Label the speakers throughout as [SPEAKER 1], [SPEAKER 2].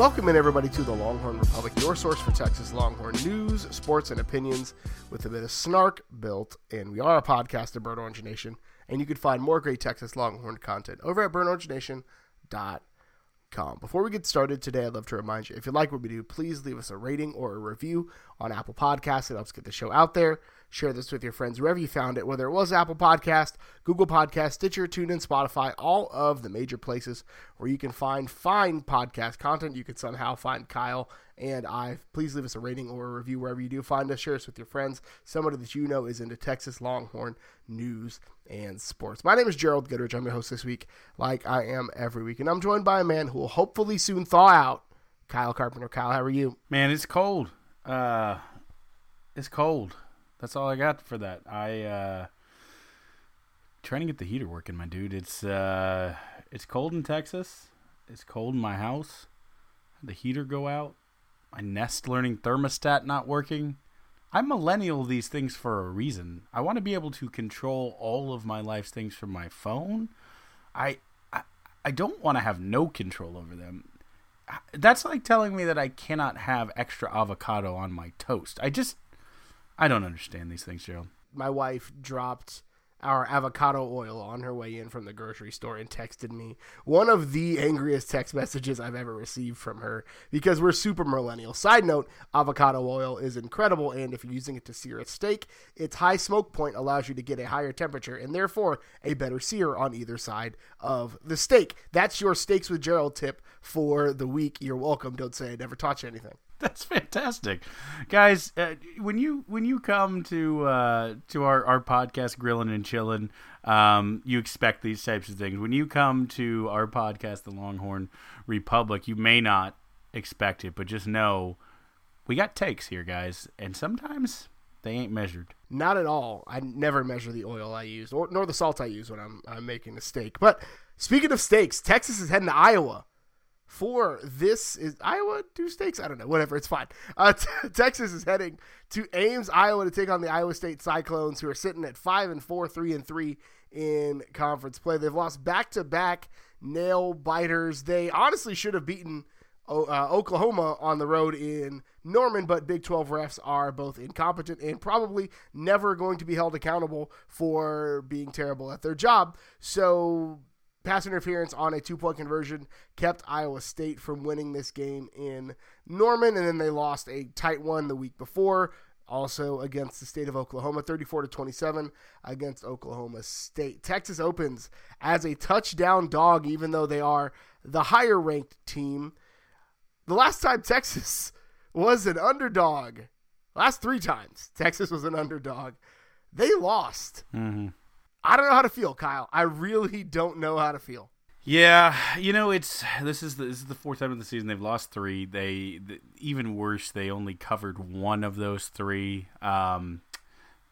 [SPEAKER 1] Welcome in everybody to the Longhorn Republic, your source for Texas Longhorn news, sports, and opinions with a bit of snark built in. We are a podcast of Burnt Orange Nation, and you can find more great Texas Longhorn content over at burntorangenation.com. Before we get started today, I'd love to remind you if you like what we do, please leave us a rating or a review on Apple Podcasts. It helps get the show out there. Share this with your friends wherever you found it, whether it was Apple Podcast, Google Podcast, Stitcher, TuneIn, Spotify, all of the major places where you can find fine podcast content. You can somehow find Kyle and I. Please leave us a rating or a review wherever you do find us. Share us with your friends, somebody that you know is into Texas Longhorn news and sports. My name is Gerald Goodrich. I'm your host this week, like I am every week, and I'm joined by a man who will hopefully soon thaw out. Kyle Carpenter. Kyle, how are you?
[SPEAKER 2] Man, it's cold. Uh, it's cold. That's all I got for that. I uh trying to get the heater working, my dude. It's uh it's cold in Texas. It's cold in my house. The heater go out. My Nest learning thermostat not working. I'm millennial these things for a reason. I want to be able to control all of my life's things from my phone. I I, I don't want to have no control over them. That's like telling me that I cannot have extra avocado on my toast. I just I don't understand these things, Gerald.
[SPEAKER 1] My wife dropped our avocado oil on her way in from the grocery store and texted me one of the angriest text messages I've ever received from her because we're super millennial. Side note, avocado oil is incredible and if you're using it to sear a steak, its high smoke point allows you to get a higher temperature and therefore a better sear on either side of the steak. That's your steaks with Gerald tip for the week. You're welcome. Don't say I never taught you anything.
[SPEAKER 2] That's fantastic, guys. Uh, when you when you come to uh, to our, our podcast, grilling and chilling, um, you expect these types of things. When you come to our podcast, the Longhorn Republic, you may not expect it, but just know we got takes here, guys, and sometimes they ain't measured.
[SPEAKER 1] Not at all. I never measure the oil I use, or nor the salt I use when I'm, I'm making a steak. But speaking of steaks, Texas is heading to Iowa for this is Iowa do stakes? I don't know. Whatever, it's fine. Uh, t- Texas is heading to Ames, Iowa, to take on the Iowa State Cyclones, who are sitting at five and four, three and three in conference play. They've lost back to back nail biters. They honestly should have beaten uh, Oklahoma on the road in Norman, but Big 12 refs are both incompetent and probably never going to be held accountable for being terrible at their job. So pass interference on a two point conversion kept Iowa State from winning this game in Norman, and then they lost a tight one the week before. Also against the state of Oklahoma, 34 to 27 against Oklahoma State. Texas opens as a touchdown dog, even though they are the higher ranked team. The last time Texas was an underdog, last three times Texas was an underdog, they lost.
[SPEAKER 2] Mm-hmm.
[SPEAKER 1] I don't know how to feel, Kyle. I really don't know how to feel.
[SPEAKER 2] Yeah, you know it's this is the, this is the fourth time of the season they've lost three. They the, even worse, they only covered one of those three. Um,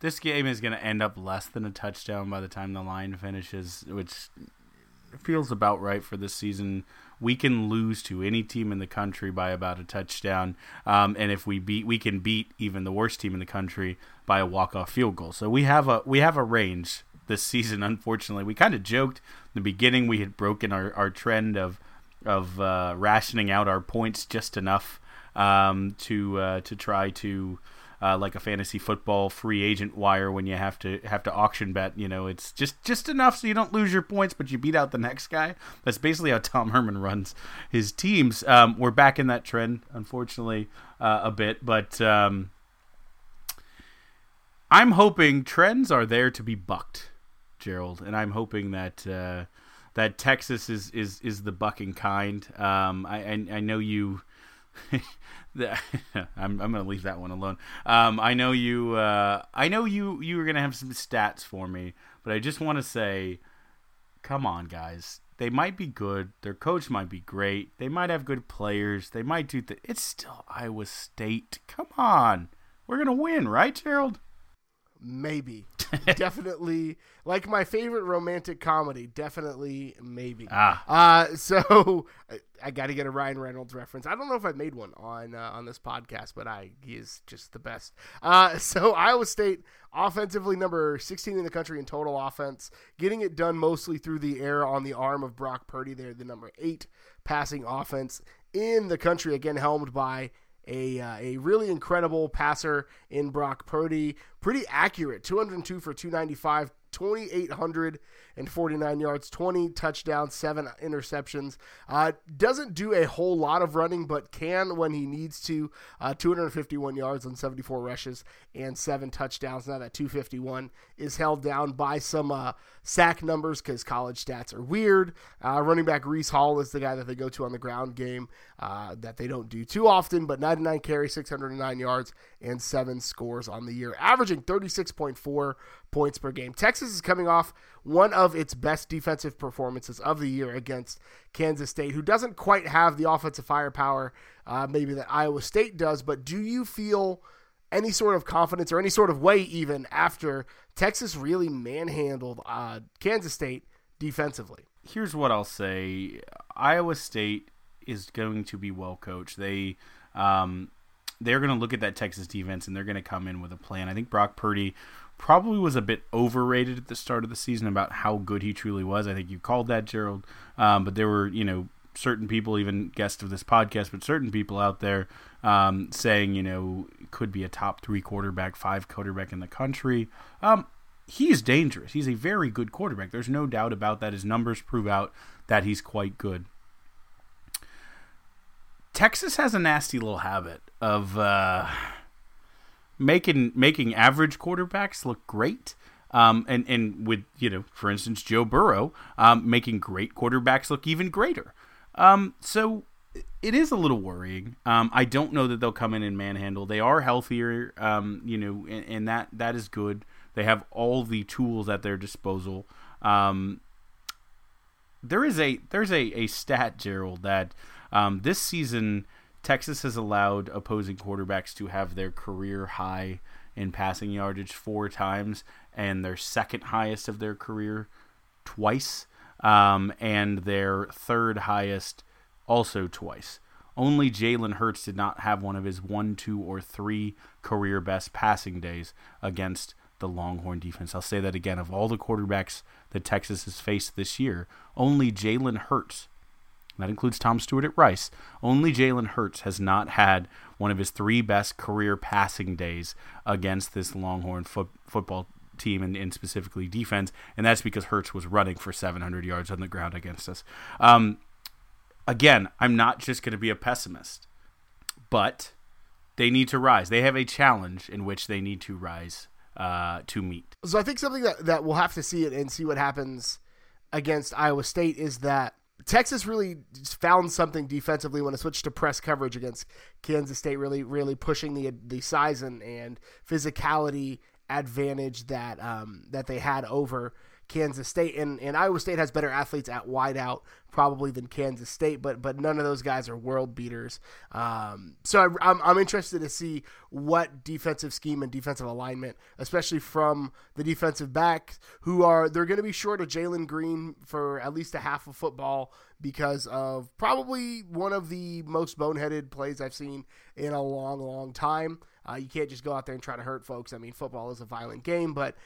[SPEAKER 2] this game is going to end up less than a touchdown by the time the line finishes, which feels about right for this season. We can lose to any team in the country by about a touchdown, um, and if we beat, we can beat even the worst team in the country by a walk-off field goal. So we have a we have a range this season. Unfortunately, we kind of joked in the beginning we had broken our, our trend of of uh, rationing out our points just enough um, to uh, to try to uh, like a fantasy football free agent wire when you have to have to auction bet. You know, it's just just enough so you don't lose your points, but you beat out the next guy. That's basically how Tom Herman runs his teams. Um, we're back in that trend, unfortunately, uh, a bit, but. Um, I'm hoping trends are there to be bucked. Gerald, and I'm hoping that uh, that Texas is, is is the bucking kind. Um, I, I, I know you. I'm I'm gonna leave that one alone. Um, I know you. Uh, I know you. You were gonna have some stats for me, but I just want to say, come on, guys. They might be good. Their coach might be great. They might have good players. They might do. Th- it's still Iowa State. Come on, we're gonna win, right, Gerald?
[SPEAKER 1] Maybe. definitely like my favorite romantic comedy. Definitely maybe.
[SPEAKER 2] Ah.
[SPEAKER 1] Uh, so I, I got to get a Ryan Reynolds reference. I don't know if I've made one on uh, on this podcast, but I he is just the best. Uh, so Iowa State offensively number 16 in the country in total offense, getting it done mostly through the air on the arm of Brock Purdy. They're the number eight passing offense in the country, again helmed by a, uh, a really incredible passer in Brock Purdy. Pretty accurate, 202 for 295, 2,849 yards, 20 touchdowns, seven interceptions. Uh, doesn't do a whole lot of running, but can when he needs to. Uh, 251 yards on 74 rushes and seven touchdowns. Now that 251 is held down by some uh, sack numbers because college stats are weird. Uh, running back Breece Hall is the guy that they go to on the ground game uh, that they don't do too often, but 99 carries, 609 yards, and seven scores on the year, averaging 36.4 points per game. Texas is coming off one of its best defensive performances of the year against Kansas State, who doesn't quite have the offensive firepower uh, maybe that Iowa State does. But do you feel any sort of confidence or any sort of way even after Texas really manhandled uh, Kansas State defensively?
[SPEAKER 2] Here's what I'll say: Iowa State is going to be well coached. They um, they're going to look at that Texas defense and they're going to come in with a plan. I think Brock Purdy probably was a bit overrated at the start of the season about how good he truly was. I think you called that, Gerald. Um, but there were, you know, certain people, even guests of this podcast, but certain people out there um, saying, you know, could be a top three quarterback, five quarterback in the country. Um, he's dangerous. He's a very good quarterback. There's no doubt about that. His numbers prove out that he's quite good. Texas has a nasty little habit of. Uh, making making average quarterbacks look great. Um, and and with you know, for instance, Joe Burrow um, making great quarterbacks look even greater. Um, so it is a little worrying. Um, I don't know that they'll come in and manhandle. They are healthier, um, you know, and, and, that that is good. They have all the tools at their disposal. Um, there is a there's a, a stat, Gerald, that um, this season Texas has allowed opposing quarterbacks to have their career high in passing yardage four times and their second highest of their career twice, um, and their third highest also twice. Only Jalen Hurts did not have one of his one, two, or three career best passing days against the Longhorn defense. I'll say that again. Of all the quarterbacks that Texas has faced this year, only Jalen Hurts that includes Tom Stewart at Rice. Only Jalen Hurts has not had one of his three best career passing days against this Longhorn fo- football team and, and, specifically defense, and that's because Hurts was running for 700 yards on the ground against us. Um, again, I'm not just going to be a pessimist, but they need to rise. They have a challenge in which they need to rise uh, to meet.
[SPEAKER 1] So I think something that, that we'll have to see it and see what happens against Iowa State is that Texas really found something defensively when it switched to press coverage against Kansas State, really, really pushing the the size and, and physicality advantage that um, that they had over Kansas State, and, and Iowa State has better athletes at wideout probably than Kansas State, but but none of those guys are world beaters. Um, so I, I'm I'm interested to see what defensive scheme and defensive alignment, especially from the defensive backs, who are they're going to be short of Jalen Green for at least a half of football because of probably one of the most boneheaded plays I've seen in a long, long time. Uh, you can't just go out there and try to hurt folks. I mean, football is a violent game, but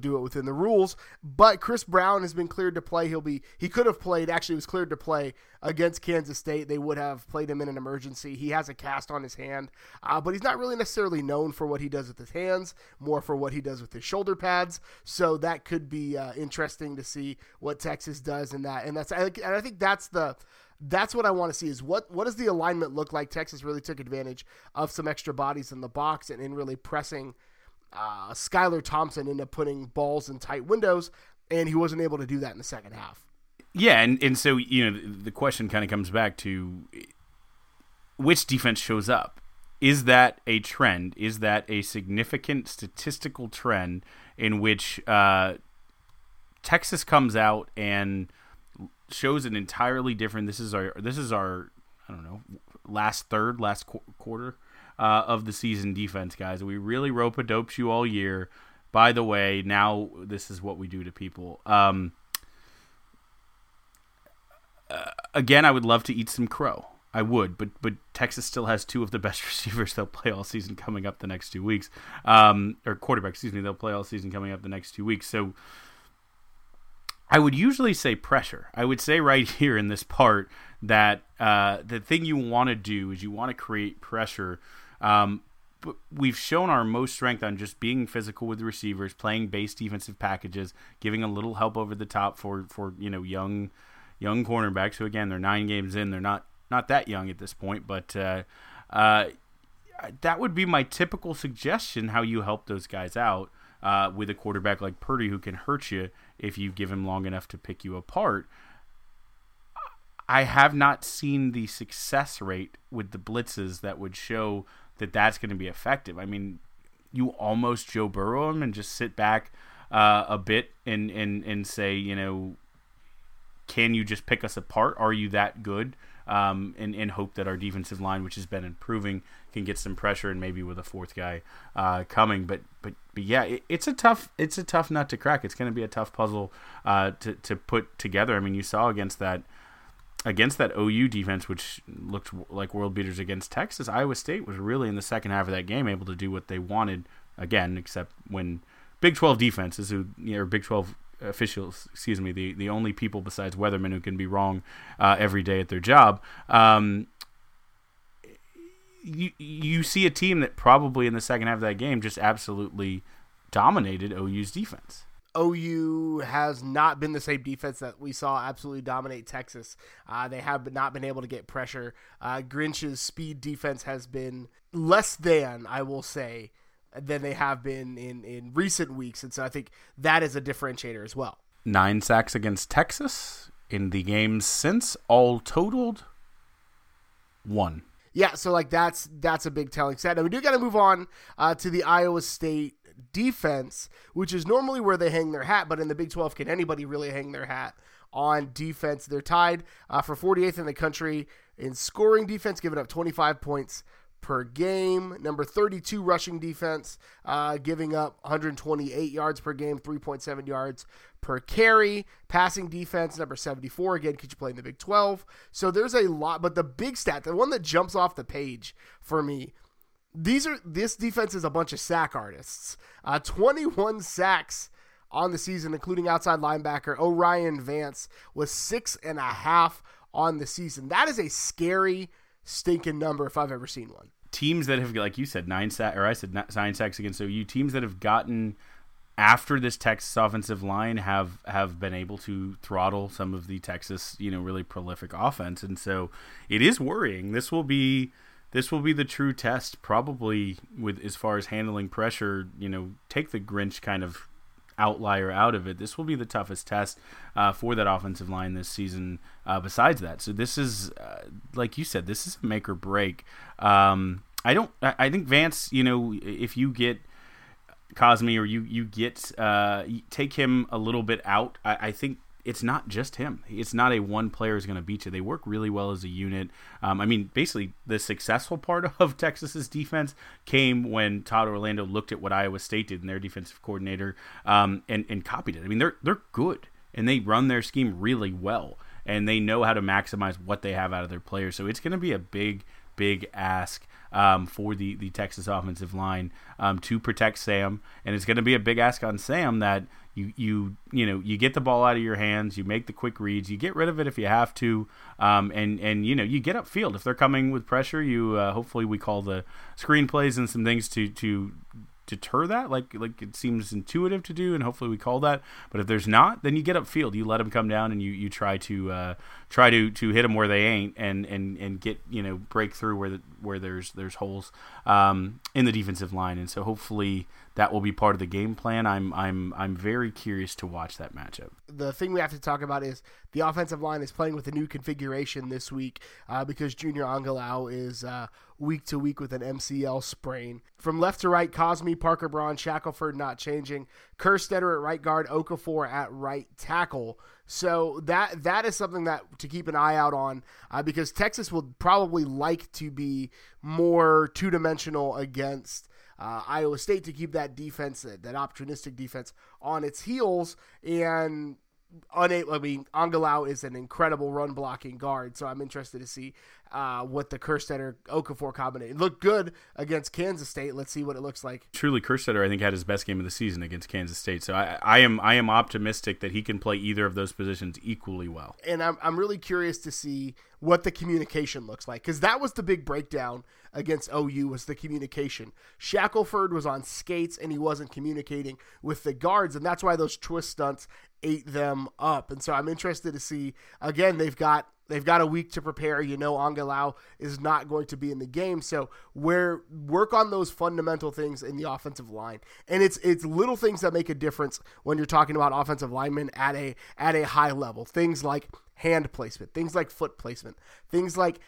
[SPEAKER 1] do it within the rules. But Chris Brown has been cleared to play. He'll be he could have played. Actually, was cleared to play against Kansas State. They would have played him in an emergency. He has a cast on his hand, uh, but he's not really necessarily known for what he does with his hands, more for what he does with his shoulder pads. So that could be uh, interesting to see what Texas does in that. And that's and I think that's the that's what I want to see is what what does the alignment look like? Texas really took advantage of some extra bodies in the box and in really pressing uh, Skylar Thompson into putting balls in tight windows, and he wasn't able to do that in the second half.
[SPEAKER 2] Yeah, and, and so you know the question kind of comes back to which defense shows up. Is that a trend? Is that a significant statistical trend in which uh, Texas comes out and shows an entirely different? This is our this is our I don't know last third last qu- quarter uh, of the season defense, guys. We really rope a doped you all year. by the way, now this is what we do to people. Um, uh, again, I would love to eat some crow. I would, but but Texas still has two of the best receivers they'll play all season coming up the next two weeks, um, or quarterback, excuse me, they'll play all season coming up the next two weeks. So I would usually say pressure. I would say right here in this part that uh, the thing you want to do is you want to create pressure. Um, but we've shown our most strength on just being physical with receivers, playing base defensive packages, giving a little help over the top for for you know young young cornerbacks who again they're nine games in, they're not not that young at this point, but uh, uh, that would be my typical suggestion how you help those guys out uh, with a quarterback like Purdy who can hurt you if you give him long enough to pick you apart. I have not seen the success rate with the blitzes that would show that that's going to be effective. I mean, you almost Joe Burrow him and just sit back uh, a bit and, and, and say, you know, can you just pick us apart? Are you that good? um, and, and hope that our defensive line, which has been improving, can get some pressure and maybe with a fourth guy uh, coming. But but but yeah, it, it's a tough it's a tough nut to crack. It's going to be a tough puzzle uh, to to put together. I mean, you saw against that against that OU defense, which looked like world beaters against Texas. Iowa State was really in the second half of that game able to do what they wanted again, except when Big 12 defenses who or Big 12 officials, excuse me, the, the only people besides weathermen who can be wrong uh, every day at their job. Um, you you see a team that probably in the second half of that game just absolutely dominated OU's defense.
[SPEAKER 1] OU has not been the same defense that we saw absolutely dominate Texas. Uh, they have not been able to get pressure. Uh, Grinch's speed defense has been less than, I will say, than they have been in, in recent weeks. And so I think that is a differentiator as well.
[SPEAKER 2] Nine sacks against Texas in the games since, all totaled one.
[SPEAKER 1] Yeah, so like that's that's a big telling set. And we do got to move on uh, to the Iowa State defense, which is normally where they hang their hat. But in the Big 12, can anybody really hang their hat on defense? They're tied uh, for 48th in the country in scoring defense, giving up 25 points per game. Number 32 rushing defense, uh, giving up 128 yards per game, 3.7 yards per carry. Passing defense, number 74, again, could you play in the Big 12. So there's a lot, but the big stat, the one that jumps off the page for me, these are this defense is a bunch of sack artists. Uh, 21 sacks on the season, including outside linebacker O'Rien Vance, was six and a half on the season. That is a scary stinking number if I've ever seen one.
[SPEAKER 2] Teams that have, like you said, nine sacks, or I said nine sacks against OU. Teams that have gotten after this Texas offensive line have have been able to throttle some of the Texas, you know, really prolific offense, and so it is worrying. This will be this will be the true test, probably with as far as handling pressure. You know, take the Grinch kind of outlier out of it. This will be the toughest test uh, for that offensive line this season. Uh, besides that, so this is uh, like you said, this is a make or break. Um, I don't. I think Vance. You know, if you get Cosmi or you you get uh, take him a little bit out, I, I think it's not just him. It's not a one player is going to beat you. They work really well as a unit. Um, I mean, basically, the successful part of Texas's defense came when Todd Orlando looked at what Iowa State did and their defensive coordinator um, and and copied it. I mean, they're they're good and they run their scheme really well and they know how to maximize what they have out of their players. So it's going to be a big big ask um, for the, the Texas offensive line um, to protect Sam, and it's going to be a big ask on Sam that you you you know you get the ball out of your hands, you make the quick reads, you get rid of it if you have to, um, and and you know you get upfield if they're coming with pressure. You uh, hopefully we call the screen plays and some things to to deter that like like it seems intuitive to do and hopefully we call that but if there's not then you get upfield you let them come down and you you try to uh, try to to hit them where they ain't and and and get you know break through where the, where there's there's holes um, in the defensive line and so hopefully that will be part of the game plan. I'm I'm I'm very curious to watch that matchup.
[SPEAKER 1] The thing we have to talk about is the offensive line is playing with a new configuration this week uh, because Junior Angilau is uh, week to week with an MCL sprain. From left to right, Cosmi, Parker Braun, Shackelford not changing. Kerstetter at right guard, Okafor at right tackle. So that that is something that to keep an eye out on uh, because Texas will probably like to be more two dimensional against uh, Iowa State to keep that defense, that, that opportunistic defense, on its heels. And unable. I mean, Angilau is an incredible run blocking guard, so I'm interested to see uh, what the Kerstetter Okafor combination looked good against Kansas State. Let's see what it looks like.
[SPEAKER 2] Truly, Kerstetter I think had his best game of the season against Kansas State, so I, I am I am optimistic that he can play either of those positions equally well.
[SPEAKER 1] And I'm I'm really curious to see what the communication looks like because that was the big breakdown against OU was the communication. Shackelford was on skates and he wasn't communicating with the guards, and that's why those twist stunts ate them up. And so I'm interested to see again. They've got they've got a week to prepare. You know, Angilau is not going to be in the game, so where work on those fundamental things in the offensive line. And it's it's little things that make a difference when you're talking about offensive linemen at a at a high level. Things like hand placement, things like foot placement, things like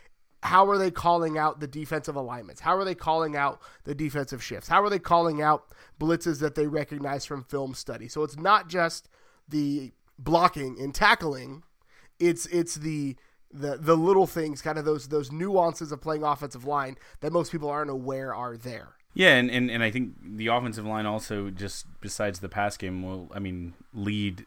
[SPEAKER 1] how are they calling out the defensive alignments? How are they calling out the defensive shifts? How are they calling out blitzes that they recognize from film study? So it's not just the blocking and tackling, it's it's the the the little things, kind of those those nuances of playing offensive line that most people aren't aware are there.
[SPEAKER 2] Yeah, and, and, and I think the offensive line also just besides the pass game will I mean lead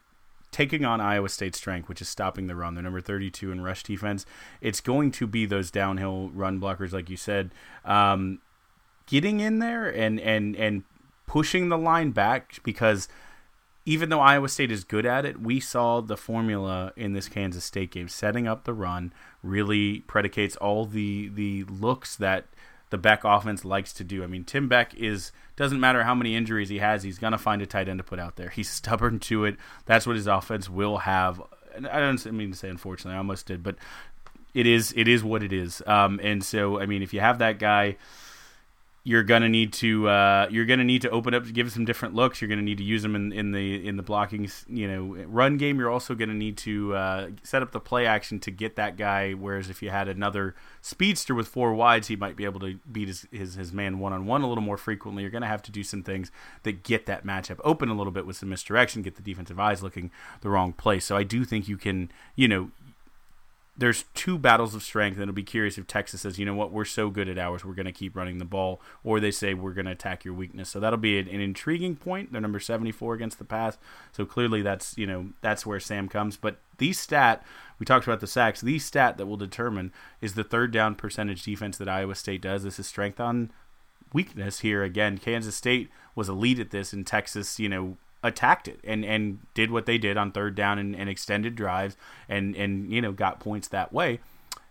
[SPEAKER 2] taking on Iowa State's strength, which is stopping the run. They're number 32 in rush defense. It's going to be those downhill run blockers, like you said, um, getting in there and and and pushing the line back because even though Iowa State is good at it, we saw the formula in this Kansas State game. Setting up the run really predicates all the the looks that the Beck offense likes to do. I mean, Tim Beck is doesn't matter how many injuries he has, he's gonna find a tight end to put out there. He's stubborn to it. That's what his offense will have. I don't mean to say unfortunately, I almost did, but it is it is what it is. Um, and so, I mean, if you have that guy you're gonna need to uh, you're gonna need to open up, give some different looks. You're gonna need to use them in, in the in the blocking, you know, run game. You're also gonna need to uh, set up the play action to get that guy. Whereas if you had another speedster with four wides, he might be able to beat his his, his man one on one a little more frequently. You're gonna have to do some things that get that matchup open a little bit with some misdirection, get the defensive eyes looking the wrong place. So I do think you can, you know, there's two battles of strength, and it'll be curious if Texas says, you know what, we're so good at ours, we're going to keep running the ball, or they say we're going to attack your weakness. So that'll be an, an, intriguing point. They're number 74 against the pass, so clearly that's you know that's where Sam comes. But the stat we talked about the sacks, the stat that will determine is the third down percentage defense that Iowa State does. This is strength on weakness here again. Kansas State was elite at this, and Texas, you know, attacked it and, and did what they did on third down and, and extended drives and, and you know got points that way.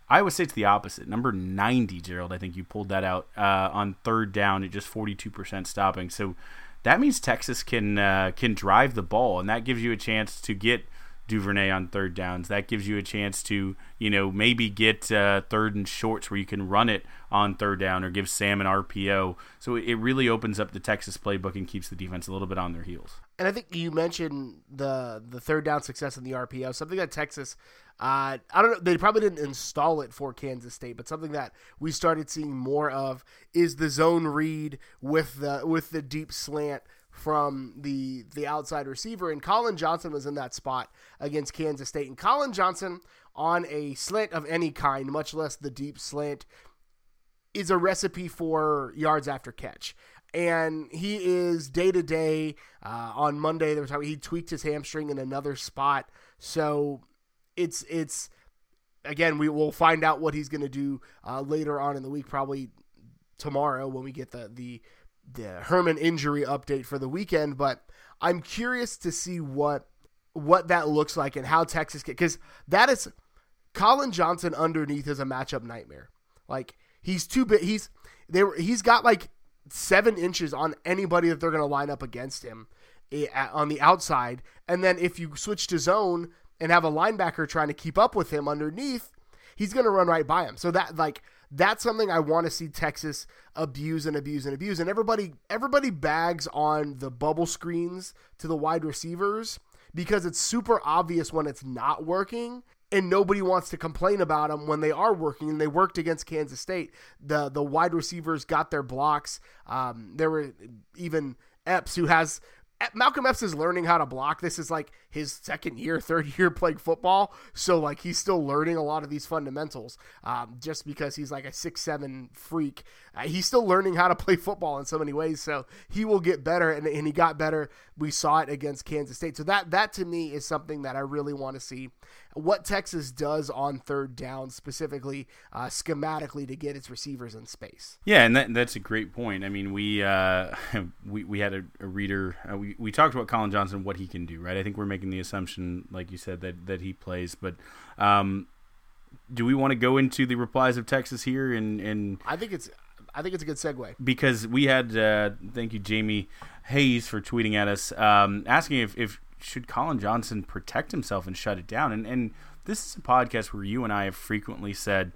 [SPEAKER 2] Iowa State's the opposite. Number 90, Gerald, I think you pulled that out uh, on third down at just 42% stopping. So that means Texas can uh, can drive the ball, and that gives you a chance to get Duvernay on third downs. That gives you a chance to, you know, maybe get uh, third and shorts where you can run it on third down or give Sam an RPO. So it really opens up the Texas playbook and keeps the defense a little bit on their heels.
[SPEAKER 1] And I think you mentioned the the third down success in the RPO, something that Texas, uh, I don't know, they probably didn't install it for Kansas State, but something that we started seeing more of is the zone read with the with the deep slant from the the outside receiver, and Collin Johnson was in that spot against Kansas State. And Collin Johnson on a slant of any kind, much less the deep slant, is a recipe for yards after catch. And he is day to day. On Monday, there was how he tweaked his hamstring in another spot, so it's it's again we will find out what he's going to do uh, later on in the week, probably tomorrow when we get the the the Herman injury update for the weekend, but I'm curious to see what what that looks like and how Texas get because that is Collin Johnson underneath is a matchup nightmare. Like he's too big. He's they were he's got like seven inches on anybody that they're going to line up against him eh, on the outside, and then if you switch to zone and have a linebacker trying to keep up with him underneath, he's going to run right by him. So that like that's something I want to see Texas abuse and abuse and abuse. And everybody everybody bags on the bubble screens to the wide receivers because it's super obvious when it's not working and nobody wants to complain about them when they are working and they worked against Kansas State. The the wide receivers got their blocks. Um, there were even Epps who has Malcolm Epps is learning how to block. This is like his second year, third year playing football, so like he's still learning a lot of these fundamentals. Um, just because he's like a six seven freak, uh, he's still learning how to play football in so many ways. So he will get better, and, and he got better. We saw it against Kansas State. So that that to me is something that I really want to see what Texas does on third down, specifically uh, schematically to get its receivers in space.
[SPEAKER 2] Yeah, and that, that's a great point. I mean, we uh, we, we had a, a reader. Uh, we we talked about Collin Johnson, what he can do, right? I think we're making the assumption, like you said, that that he plays, but. Um, do we want to go into the replies of Texas here? And, and
[SPEAKER 1] I think it's I think it's a good segue
[SPEAKER 2] because we had uh, thank you Jamie Hayes for tweeting at us um, asking if, if should Collin Johnson protect himself and shut it down? And and this is a podcast where you and I have frequently said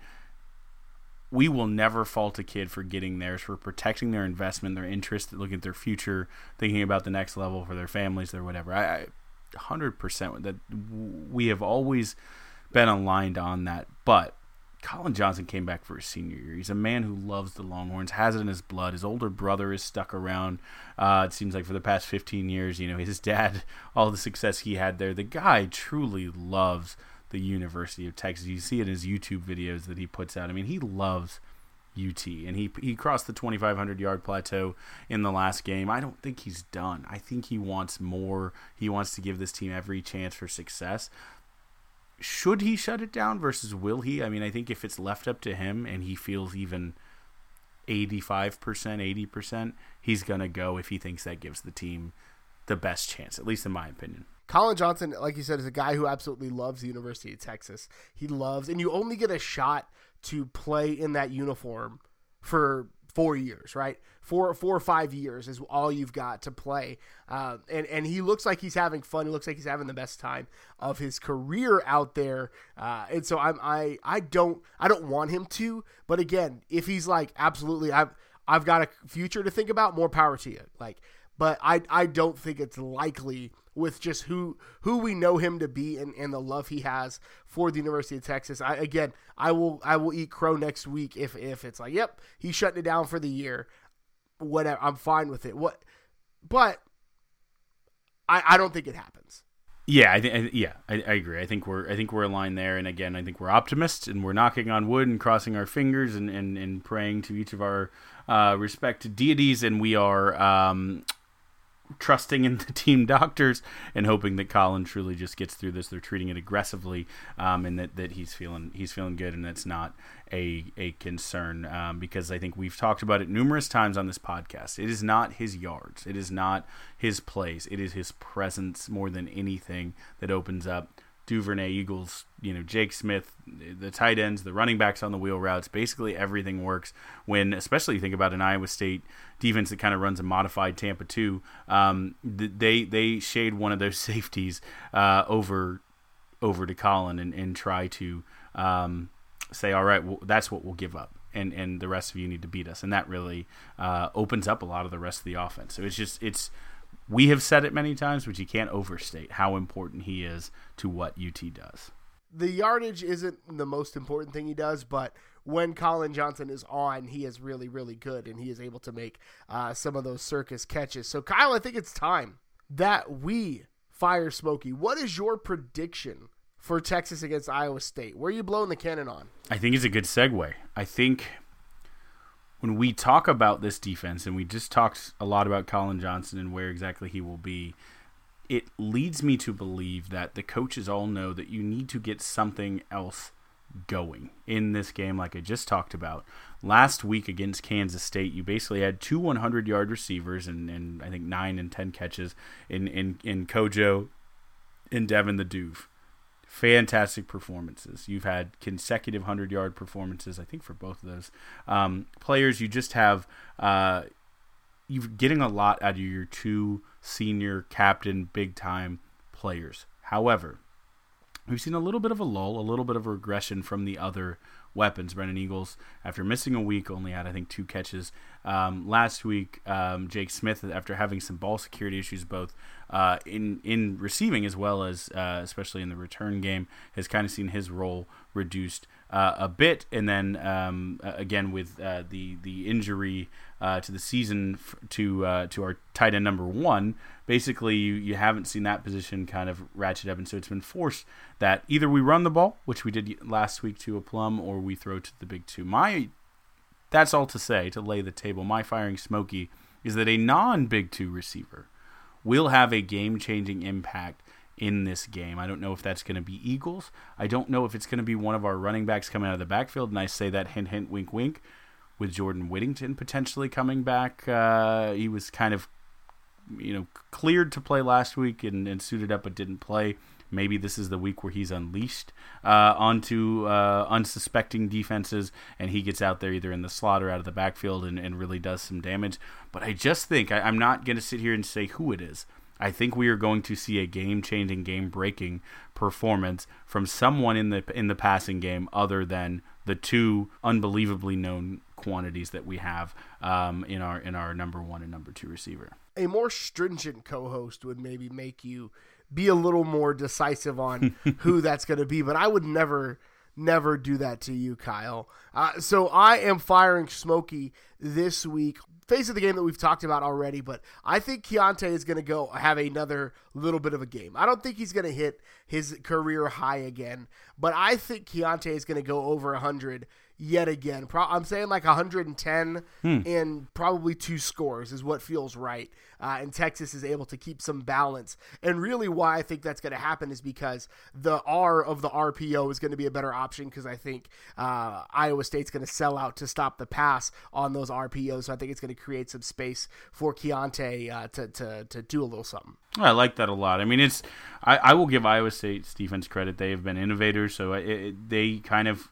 [SPEAKER 2] we will never fault a kid for getting theirs, for protecting their investment, their interest, looking at their future, thinking about the next level for their families, their whatever. I, hundred percent that we have always been aligned on that, but Collin Johnson came back for his senior year. He's a man who loves the Longhorns, has it in his blood. His older brother is stuck around. Uh, it seems like for the past 15 years, you know, his dad, all the success he had there. The guy truly loves the University of Texas. You see it in his YouTube videos that he puts out. I mean, he loves UT, and he he crossed the 2,500 yard plateau in the last game. I don't think he's done. I think he wants more. He wants to give this team every chance for success should he shut it down versus will he? I mean, I think if it's left up to him and he feels even 85%, 80%, he's going to go if he thinks that gives the team the best chance, at least in my opinion.
[SPEAKER 1] Collin Johnson, like you said, is a guy who absolutely loves the University of Texas. He loves, and you only get a shot to play in that uniform for four years, right? Four, four or five years is all you've got to play. Uh, and and he looks like he's having fun. He looks like he's having the best time of his career out there. Uh, and so I'm I I don't I don't want him to. But again, if he's like absolutely I've I've got a future to think about, more power to you. Like, but I I don't think it's likely with just who who we know him to be and, and the love he has for the University of Texas. I again, I will I will eat crow next week if if it's like, yep, he's shutting it down for the year. Whatever, I'm fine with it. What, but I I don't think it happens.
[SPEAKER 2] Yeah, I think yeah, I, I, agree. I think we're I think we're aligned there, and again, I think we're optimists, and we're knocking on wood and crossing our fingers and and, and praying to each of our uh, respected deities, and we are um, trusting in the team doctors and hoping that Collin truly just gets through this. They're treating it aggressively, um, and that, that he's feeling he's feeling good, and that's not a a concern um, because I think we've talked about it numerous times on this podcast. It is not his yards, it is not his plays, it is his presence more than anything that opens up Duvernay, Eagles, you know, Jake Smith, the tight ends, the running backs on the wheel routes. Basically, everything works when, especially you think about an Iowa State defense that kind of runs a modified Tampa 2. Um, they they shade one of those safeties uh, over over to Collin and, and try to um, say, all right, well, that's what we'll give up. And, and the rest of you need to beat us, and that really uh, opens up a lot of the rest of the offense. So it's just it's we have said it many times, but you can't overstate how important he is to what UT does.
[SPEAKER 1] The yardage isn't the most important thing he does, but when Collin Johnson is on, he is really, really good, and he is able to make uh, some of those circus catches. So, Kyle, I think it's time that we fire Smokey. What is your prediction for Texas against Iowa State? Where are you blowing the cannon on?
[SPEAKER 2] I think it's a good segue. I think when we talk about this defense, and we just talked a lot about Collin Johnson and where exactly he will be, it leads me to believe that the coaches all know that you need to get something else going in this game, like I just talked about. Last week against Kansas State, you basically had two 100 yard receivers and, and I think nine and 10 catches in, in, in Kojo and Devin the Doof fantastic performances. You've had consecutive 100 yard performances, I think, for both of those um, players. You just have, uh, you're getting a lot out of your two senior captain, big time players. However, we've seen a little bit of a lull, a little bit of a regression from the other weapons. Brennan Eagles, after missing a week, only had I think two catches. Um, last week, um, Jake Smith, after having some ball security issues, both uh, in in receiving as well as uh, especially in the return game, has kind of seen his role reduced uh, a bit. And then um, again with uh, the the injury uh, to the season f- to to our tight end number one, basically you, you haven't seen that position kind of ratchet up, and so it's been forced that either we run the ball, which we did last week to a plum, or we throw to the big two. My that's all to say to lay the table. My firing Smokey is that a non big two receiver will have a game changing impact in this game. I don't know if that's going to be Eagles. I don't know if it's going to be one of our running backs coming out of the backfield. And I say that hint, hint, wink, wink, with Jordan Whittington potentially coming back. Uh, he was kind of, you know, cleared to play last week and, and suited up, but didn't play. Maybe this is the week where he's unleashed uh, onto uh, unsuspecting defenses and he gets out there either in the slot or out of the backfield and, and really does some damage. But I just think I, I'm not going to sit here and say who it is. I think we are going to see a game-changing, game-breaking performance from someone in the in the passing game other than the two unbelievably known quantities that we have um, in our in our number one and number two receiver.
[SPEAKER 1] A more stringent co-host would maybe make you be a little more decisive on who that's going to be. But I would never, never do that to you, Kyle. Uh, so I am firing Smokey this week. Face of the game that we've talked about already, but I think Keaontay is going to go have another little bit of a game. I don't think he's going to hit his career high again, but I think Keaontay is going to go over 100 yet again. Pro- I'm saying like 110 hmm. and probably two scores is what feels right. Uh, and Texas is able to keep some balance. And really, why I think that's going to happen is because the R of the RPO is going to be a better option because I think uh, Iowa State's going to sell out to stop the pass on those RPOs. So I think it's going to create some space for Keaontay uh, to, to, to do a little something.
[SPEAKER 2] I like that a lot. I mean, it's I, I will give Iowa State's defense credit. They have been innovators, so it, it, they kind of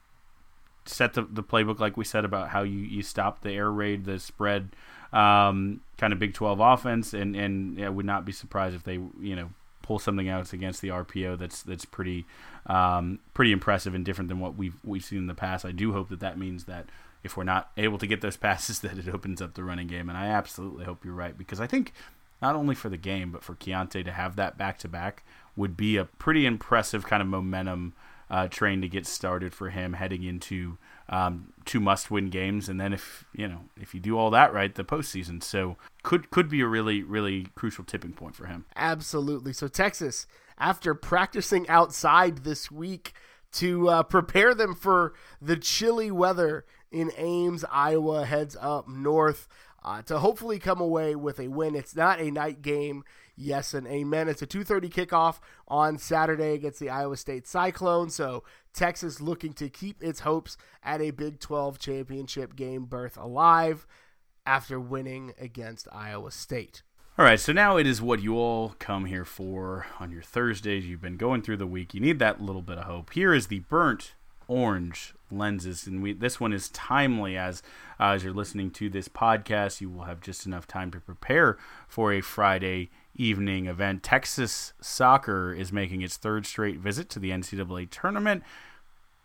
[SPEAKER 2] set the, the playbook like we said about how you, you stop the air raid, the spread, um, kind of Big 12 offense, and and I would not be surprised if they you know pull something out against the RPO that's that's pretty um, pretty impressive and different than what we've we've seen in the past. I do hope that that means that if we're not able to get those passes, that it opens up the running game, and I absolutely hope you're right because I think not only for the game but for Keaontay to have that back to back would be a pretty impressive kind of momentum uh, train to get started for him heading into um, two must-win games, and then if you know if you do all that right, the postseason. So could could be a really really crucial tipping point for him.
[SPEAKER 1] Absolutely. So Texas, after practicing outside this week to uh, prepare them for the chilly weather in Ames, Iowa, heads up north uh, to hopefully come away with a win. It's not a night game. Yes and amen. It's a 2:30 kickoff on Saturday against the Iowa State Cyclone. So Texas looking to keep its hopes at a Big 12 championship game berth alive after winning against Iowa State.
[SPEAKER 2] All right, so now it is what you all come here for on your Thursdays. You've been going through the week. You need that little bit of hope. Here is the burnt orange lenses, and we this one is timely as uh, as you're listening to this podcast. You will have just enough time to prepare for a Friday evening event. Texas soccer is making its third straight visit to the NCAA tournament.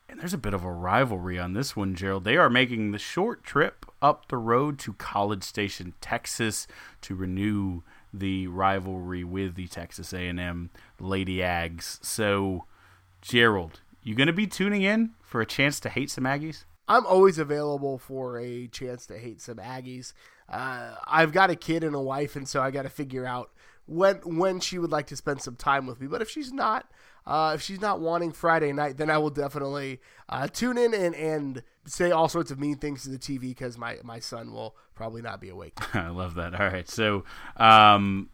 [SPEAKER 2] And there's a bit of a rivalry on this one, Gerald. They are making the short trip up the road to College Station, Texas, to renew the rivalry with the Texas A&M Lady Ags. So, Gerald, you going to be tuning in for a chance to hate some Aggies?
[SPEAKER 1] I'm always available for a chance to hate some Aggies. Uh, I've got a kid and a wife, and so I got to figure out when when she would like to spend some time with me. But if she's not, uh, if she's not wanting Friday night, then I will definitely uh, tune in and, and say all sorts of mean things to the TV because my, my son will probably not be awake.
[SPEAKER 2] I love that. All right. So, um,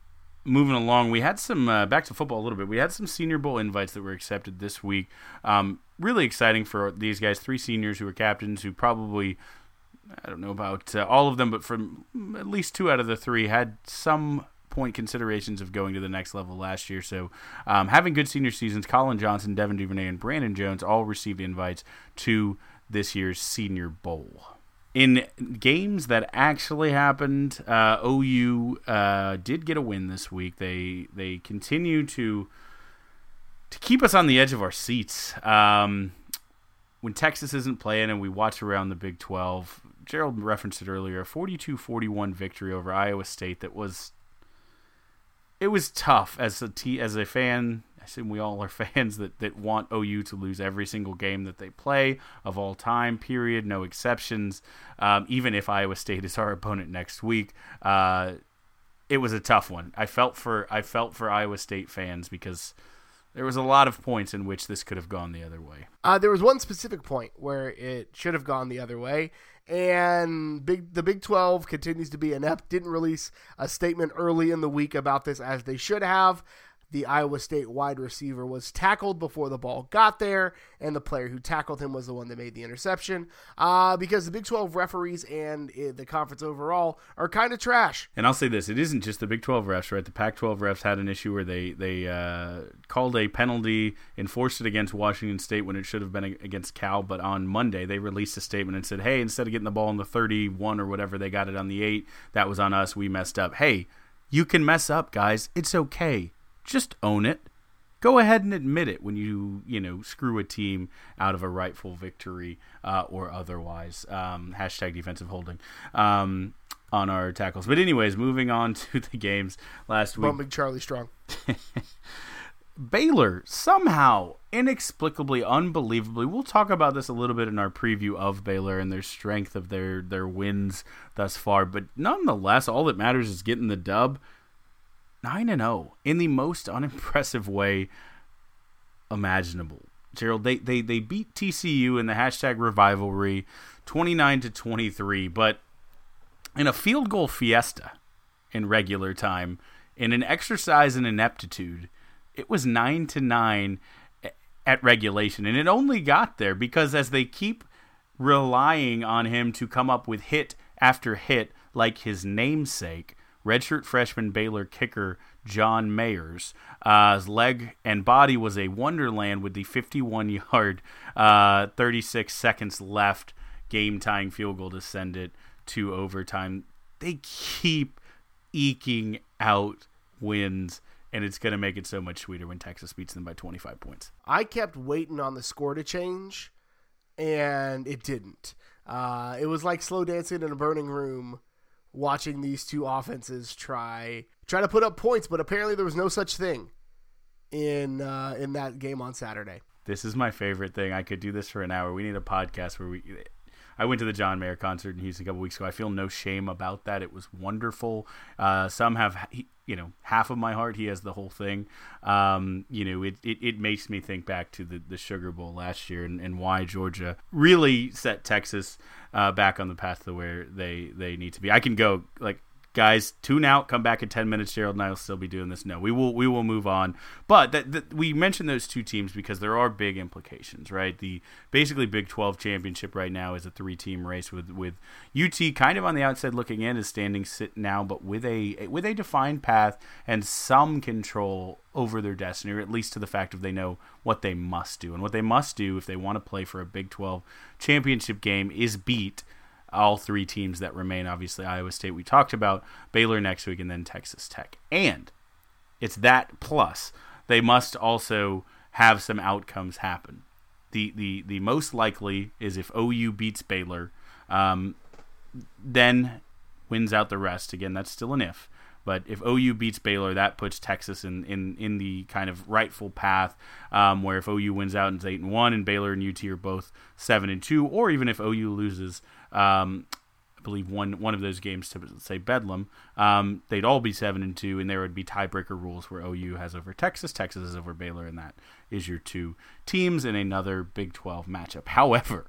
[SPEAKER 2] moving along, we had some, uh, back to football a little bit, we had some Senior Bowl invites that were accepted this week. Um, really exciting for these guys, three seniors who were captains who probably. I don't know about uh, all of them, but from at least two out of the three had some point considerations of going to the next level last year. So, um, having good senior seasons, Collin Johnson, Devin Duvernay, and Brandon Jones all received invites to this year's Senior Bowl. In games that actually happened, uh, OU uh, did get a win this week. They they continue to to keep us on the edge of our seats. Um, when Texas isn't playing and we watch around the Big 12, Gerald referenced it earlier, a 42-41 victory over Iowa State that was it was tough as a t as a fan. I assume we all are fans that, that want OU to lose every single game that they play of all time. Period, no exceptions. Um, even if Iowa State is our opponent next week, uh, it was a tough one. I felt for I felt for Iowa State fans because there was a lot of points in which this could have gone the other way.
[SPEAKER 1] Uh, there was one specific point where it should have gone the other way, and big the Big 12 continues to be inept. Didn't release a statement early in the week about this as they should have the Iowa State wide receiver was tackled before the ball got there, and the player who tackled him was the one that made the interception. Uh, because the Big 12 referees and uh, the conference overall are kind of trash.
[SPEAKER 2] And I'll say this: it isn't just the Big 12 refs, right? The Pac-12 refs had an issue where they they uh, called a penalty, enforced it against Washington State when it should have been against Cal. But on Monday, they released a statement and said, "Hey, instead of getting the ball on the 31 or whatever, they got it on the eight. That was on us. We messed up. Hey." You can mess up, guys. It's okay just own it. Go ahead and admit it when you you know screw a team out of a rightful victory uh, or otherwise. Um, hashtag defensive holding um, on our tackles. But anyways, moving on to the games last week.
[SPEAKER 1] Bumping Charlie Strong.
[SPEAKER 2] Baylor somehow, inexplicably, unbelievably, we'll talk about this a little bit in our preview of Baylor and their strength of their their wins thus far. But nonetheless, all that matters is getting the dub. 9 and 0 in the most unimpressive way imaginable. Gerald, they, they, they beat TCU in the hashtag revivalry 29 to 23, but in a field goal fiesta in regular time, in an exercise in ineptitude, it was 9 to 9 at regulation. And it only got there because as they keep relying on him to come up with hit after hit like his namesake, redshirt freshman Baylor kicker John Mayers. Uh, his leg and body was a wonderland with the 51 yard, uh, 36 seconds left game tying field goal to send it to overtime. They keep eking out wins, and it's going to make it so much sweeter when Texas beats them by 25 points.
[SPEAKER 1] I kept waiting on the score to change, and it didn't. Uh, it was like slow dancing in a burning room watching these two offenses try try to put up points, but apparently there was no such thing in uh, in that game on Saturday.
[SPEAKER 2] This is my favorite thing. I could do this for an hour. We need a podcast where we. I went to the John Mayer concert in Houston a couple weeks ago. I feel no shame about that. It was wonderful. Uh, some have, you know, half of my heart. He has the whole thing. Um, you know, it, it, it, makes me think back to the, the Sugar Bowl last year and, and why Georgia really set Texas uh, back on the path to where they they need to be. I can go like guys tune out. Come back in 10 minutes. Gerald and i will still be doing this. No we will we will move on. But that, that, we mentioned those two teams because there are big implications right? The basically big 12 championship right now is a three team race with with ut kind of on the outside looking in is standing sit now but with a with a defined path and some control over their destiny or at least to the fact of they know what they must do. And what they must do if they want to play for a big 12 championship game is beat all three teams that remain. Obviously, Iowa State we talked about, Baylor next week, and then Texas Tech. And it's that plus they must also have some outcomes happen. The the the most likely is if OU beats Baylor, um, then wins out the rest. Again, that's still an if. But if OU beats Baylor, that puts Texas in, in, in the kind of rightful path. Um, where if OU wins out and it's eight and one, and Baylor and UT are both seven and two, or even if OU loses, um, I believe one one of those games to say Bedlam, um, they'd all be seven and two, and there would be tiebreaker rules where OU has over Texas, Texas is over Baylor, and that is your two teams in another Big Twelve matchup. However,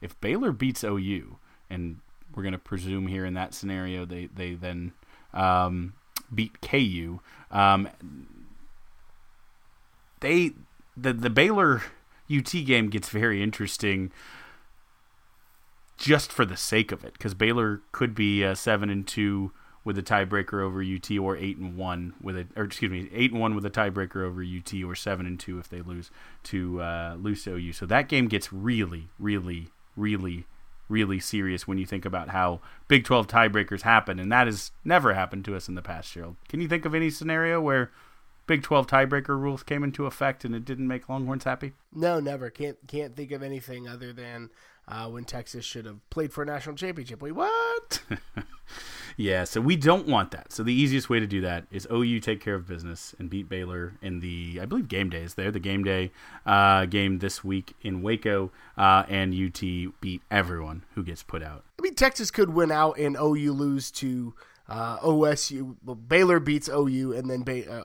[SPEAKER 2] if Baylor beats OU, and we're going to presume here in that scenario they they then um, beat KU. Um, they the the Baylor UT game gets very interesting just for the sake of it because Baylor could be uh, seven and two with a tiebreaker over UT or eight and one with a or excuse me eight and one with a tiebreaker over UT or seven and two if they lose to uh, lose OU. So that game gets really really really really serious when you think about how Big 12 tiebreakers happen, and that has never happened to us in the past, Gerald. Can you think of any scenario where Big 12 tiebreaker rules came into effect and it didn't make Longhorns happy?
[SPEAKER 1] No, never. Can't can't think of anything other than uh, when Texas should have played for a national championship. Wait, what?
[SPEAKER 2] yeah, so we don't want that. So the easiest way to do that is OU take care of business and beat Baylor in the, I believe, game day is there, the game day uh, game this week in Waco, uh, and UT beat everyone who gets put out.
[SPEAKER 1] I mean, Texas could win out and OU lose to uh, OSU. Well, Baylor beats OU, and then ba- uh,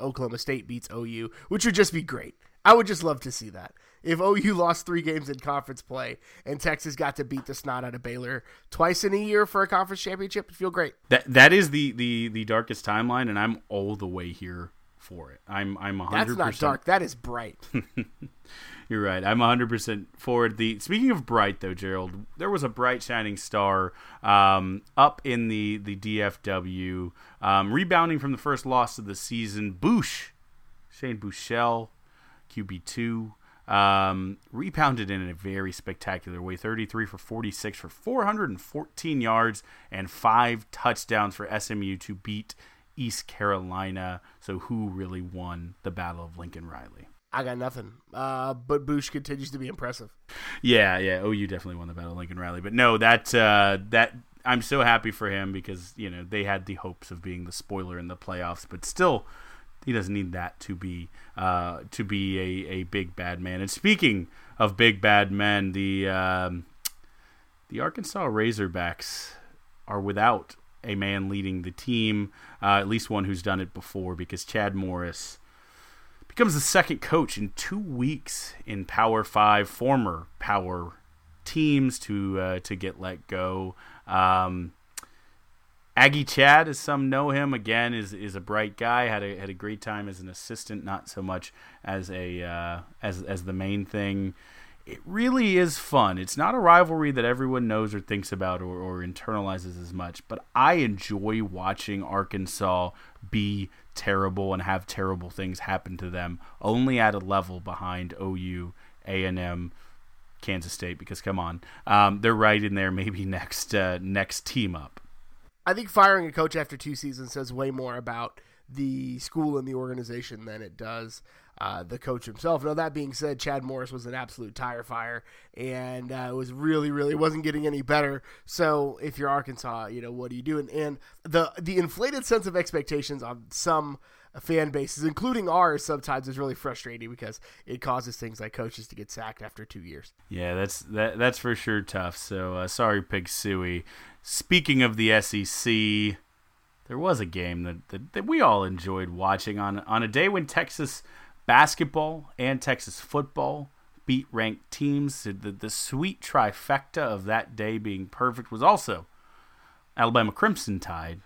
[SPEAKER 1] Oklahoma State beats OU, which would just be great. I would just love to see that. If OU lost three games in conference play and Texas got to beat the snot out of Baylor twice in a year for a conference championship, it'd feel great.
[SPEAKER 2] That that is the the the darkest timeline, and I'm all the way here for it. I'm I'm 100.
[SPEAKER 1] That's not dark. That is bright.
[SPEAKER 2] You're right. I'm 100% for it. The speaking of bright though, Gerald, there was a bright shining star um, up in the the DFW, um, rebounding from the first loss of the season. Boosh, Shane Buechele, QB two. Um, rebounded in a very spectacular way 33 for 46 for 414 yards and five touchdowns for SMU to beat East Carolina. So, who really won the Battle of Lincoln Riley?
[SPEAKER 1] I got nothing. Uh, but Boosh continues to be impressive.
[SPEAKER 2] Yeah, yeah. OU definitely won the Battle of Lincoln Riley, but no, that uh, that I'm so happy for him because you know they had the hopes of being the spoiler in the playoffs, but still, he doesn't need that to be uh, to be a, a big bad man. And speaking of big bad men, the um, the Arkansas Razorbacks are without a man leading the team, uh, at least one who's done it before, because Chad Morris becomes the second coach in two weeks in Power Five, former Power teams to uh, to get let go. Um, Aggie Chad, as some know him, again is is a bright guy. had a had a great time as an assistant, not so much as a uh, as as the main thing. It really is fun. It's not a rivalry that everyone knows or thinks about or, or internalizes as much, but I enjoy watching Arkansas be terrible and have terrible things happen to them only at a level behind OU, A&M, Kansas State because come on, um, they're right in there maybe next uh, next team up.
[SPEAKER 1] I think firing a coach after two seasons says way more about the school and the organization than it does uh, the coach himself. Now that being said, Chad Morris was an absolute tire fire, and uh, was really, really wasn't getting any better. So if you're Arkansas, you know what do you do? And, and the the inflated sense of expectations on some fan bases, including ours, sometimes is really frustrating because it causes things like coaches to get sacked after two years.
[SPEAKER 2] Yeah, that's that that's for sure tough. So uh, sorry, Pig Sooie. Speaking of the SEC, there was a game that, that, that we all enjoyed watching on on a day when Texas basketball and Texas football beat ranked teams. The, the sweet trifecta of that day being perfect was also Alabama Crimson Tide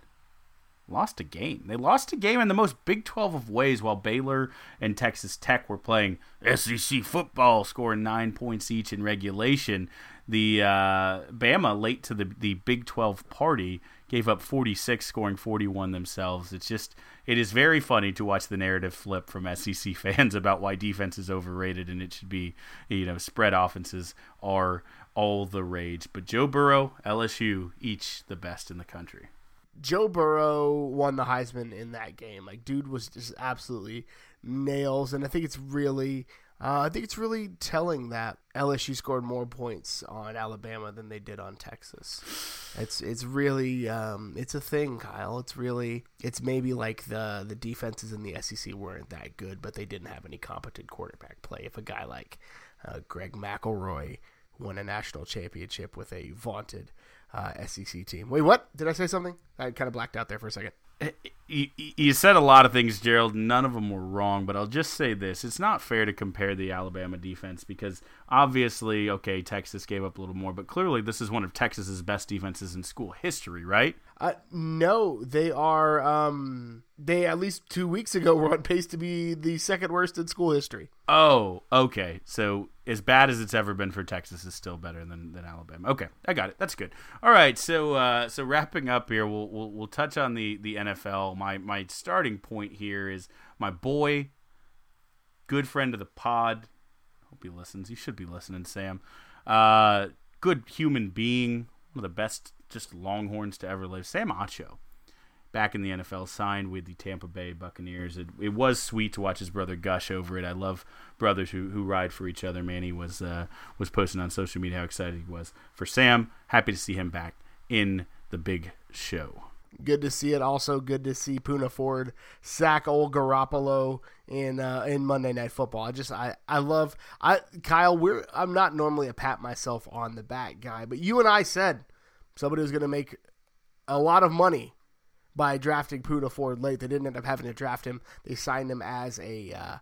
[SPEAKER 2] lost a game. They lost a game in the most Big 12 of ways while Baylor and Texas Tech were playing SEC football, scoring nine points each in regulation. The uh, Bama, late to the, the Big 12 party, gave up 46, scoring 41 themselves. It's just, it is very funny to watch the narrative flip from SEC fans about why defense is overrated and it should be, you know, spread offenses are all the rage. But Joe Burrow, LSU, each the best in the country.
[SPEAKER 1] Joe Burrow won the Heisman in that game. Like, dude was just absolutely nails, and I think it's really, uh, I think it's really telling that LSU scored more points on Alabama than they did on Texas. It's it's really, um, it's a thing, Kyle. It's really, it's maybe like the the defenses in the SEC weren't that good, but they didn't have any competent quarterback play. If a guy like uh, Greg McElroy won a national championship with a vaunted uh, SEC team. Wait, what? Did I say something? I kind of blacked out there for a second.
[SPEAKER 2] You, you said a lot of things, Gerald. None of them were wrong, but I'll just say this: it's not fair to compare the Alabama defense because obviously, okay, Texas gave up a little more, but clearly this is one of Texas's best defenses in school history, right?
[SPEAKER 1] Uh, no, they are. Um, they at least two weeks ago were on pace to be the second worst in school history.
[SPEAKER 2] Oh, okay. So as bad as it's ever been for Texas is still better than, than Alabama. Okay, I got it. That's good. All right. So uh, so wrapping up here, we'll, we'll we'll touch on the the NFL. My my starting point here is my boy, good friend of the pod. Hope he listens. He should be listening, Sam. Uh, good human being, one of the best just Longhorns to ever live. Sam Acho back in the NFL, signed with the Tampa Bay Buccaneers. It, it was sweet to watch his brother gush over it. I love brothers who, who ride for each other. Manny was uh, was posting on social media how excited he was for Sam. Happy to see him back in the big show.
[SPEAKER 1] Good to see it. Also, good to see Poona Ford sack old Garoppolo in uh, in Monday Night Football. I just I I love I Kyle. We're I'm not normally a pat myself on the back guy, but you and I said somebody was going to make a lot of money by drafting Poona Ford late. They didn't end up having to draft him. They signed him as a uh,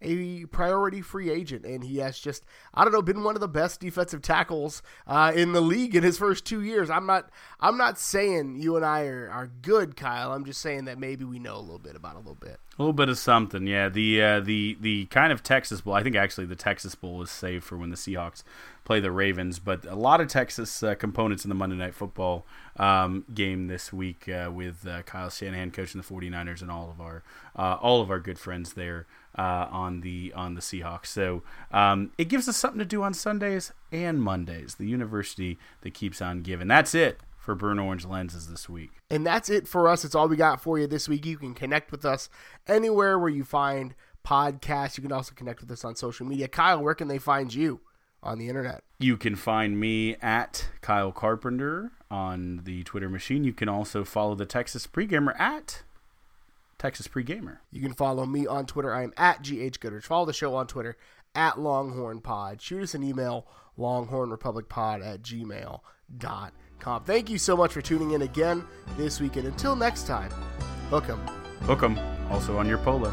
[SPEAKER 1] a priority free agent, and he has just I don't know been one of the best defensive tackles uh, in the league in his first two years. I'm not I'm not saying you and I are, are good, Kyle. I'm just saying that maybe we know a little bit about a little bit.
[SPEAKER 2] A little bit of something, yeah. The uh, the the kind of Texas Bowl. I think actually the Texas Bowl is saved for when the Seahawks play the Ravens, but a lot of Texas uh, components in the Monday Night Football um, game this week uh, with uh, Kyle Shanahan coaching the 49ers and all of our uh, all of our good friends there uh, on the on the Seahawks. So um, it gives us something to do on Sundays and Mondays. The university that keeps on giving. That's it for Burnt Orange Lenses this week.
[SPEAKER 1] And that's it for us. It's all we got for you this week. You can connect with us anywhere where you find podcasts. You can also connect with us on social media. Kyle, where can they find you on the internet?
[SPEAKER 2] You can find me at Kyle Carpenter on the Twitter machine. You can also follow the Texas Pregamer at Texas Pregamer.
[SPEAKER 1] You can follow me on Twitter. I am at GH Goodrich. Follow the show on Twitter at Longhorn Pod. Shoot us an email, longhornrepublicpod at gmail.com. Thank you so much for tuning in again this week. And until next time, hook 'em.
[SPEAKER 2] Hook 'em. Also on your polo.